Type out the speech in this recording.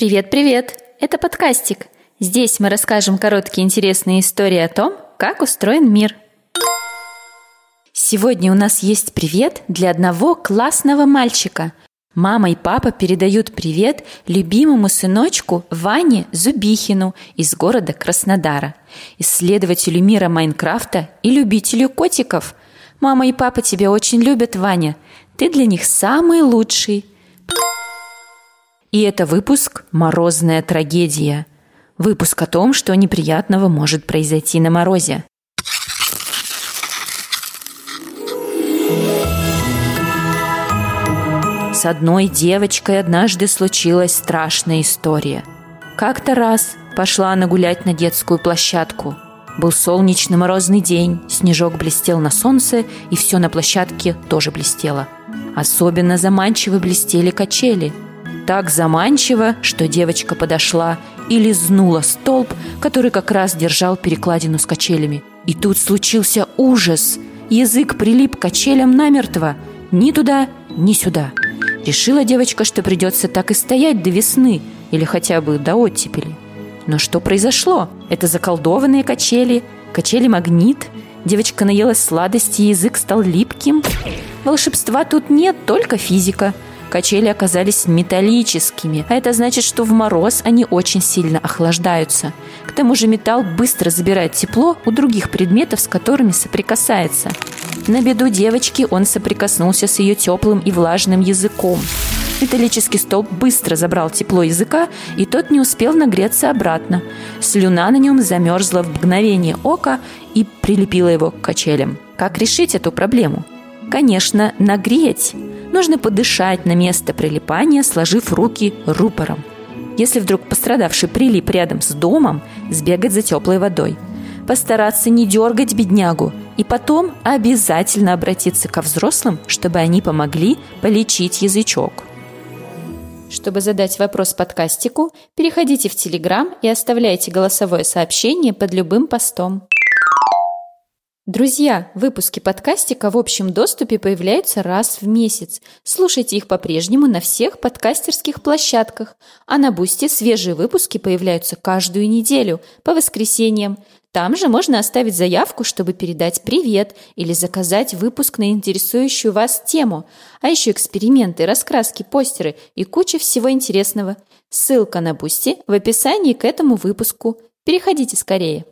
Привет-привет! Это подкастик. Здесь мы расскажем короткие интересные истории о том, как устроен мир. Сегодня у нас есть привет для одного классного мальчика. Мама и папа передают привет любимому сыночку Ване Зубихину из города Краснодара, исследователю мира Майнкрафта и любителю котиков. Мама и папа тебя очень любят, Ваня. Ты для них самый лучший. И это выпуск «Морозная трагедия». Выпуск о том, что неприятного может произойти на морозе. С одной девочкой однажды случилась страшная история. Как-то раз пошла она гулять на детскую площадку. Был солнечный морозный день, снежок блестел на солнце, и все на площадке тоже блестело. Особенно заманчиво блестели качели – так заманчиво, что девочка подошла и лизнула столб, который как раз держал перекладину с качелями. И тут случился ужас. Язык прилип к качелям намертво. Ни туда, ни сюда. Решила девочка, что придется так и стоять до весны или хотя бы до оттепели. Но что произошло? Это заколдованные качели, качели-магнит. Девочка наелась сладости, язык стал липким. Волшебства тут нет, только физика – Качели оказались металлическими, а это значит, что в мороз они очень сильно охлаждаются. К тому же металл быстро забирает тепло у других предметов, с которыми соприкасается. На беду девочки он соприкоснулся с ее теплым и влажным языком. Металлический столб быстро забрал тепло языка, и тот не успел нагреться обратно. Слюна на нем замерзла в мгновение ока и прилепила его к качелям. Как решить эту проблему? Конечно, нагреть. Нужно подышать на место прилипания, сложив руки рупором. Если вдруг пострадавший прилип рядом с домом, сбегать за теплой водой. Постараться не дергать беднягу и потом обязательно обратиться ко взрослым, чтобы они помогли полечить язычок. Чтобы задать вопрос подкастику, переходите в Телеграм и оставляйте голосовое сообщение под любым постом. Друзья, выпуски подкастика в общем доступе появляются раз в месяц. Слушайте их по-прежнему на всех подкастерских площадках. А на Бусте свежие выпуски появляются каждую неделю, по воскресеньям. Там же можно оставить заявку, чтобы передать привет или заказать выпуск на интересующую вас тему. А еще эксперименты, раскраски, постеры и куча всего интересного. Ссылка на Boosty в описании к этому выпуску. Переходите скорее.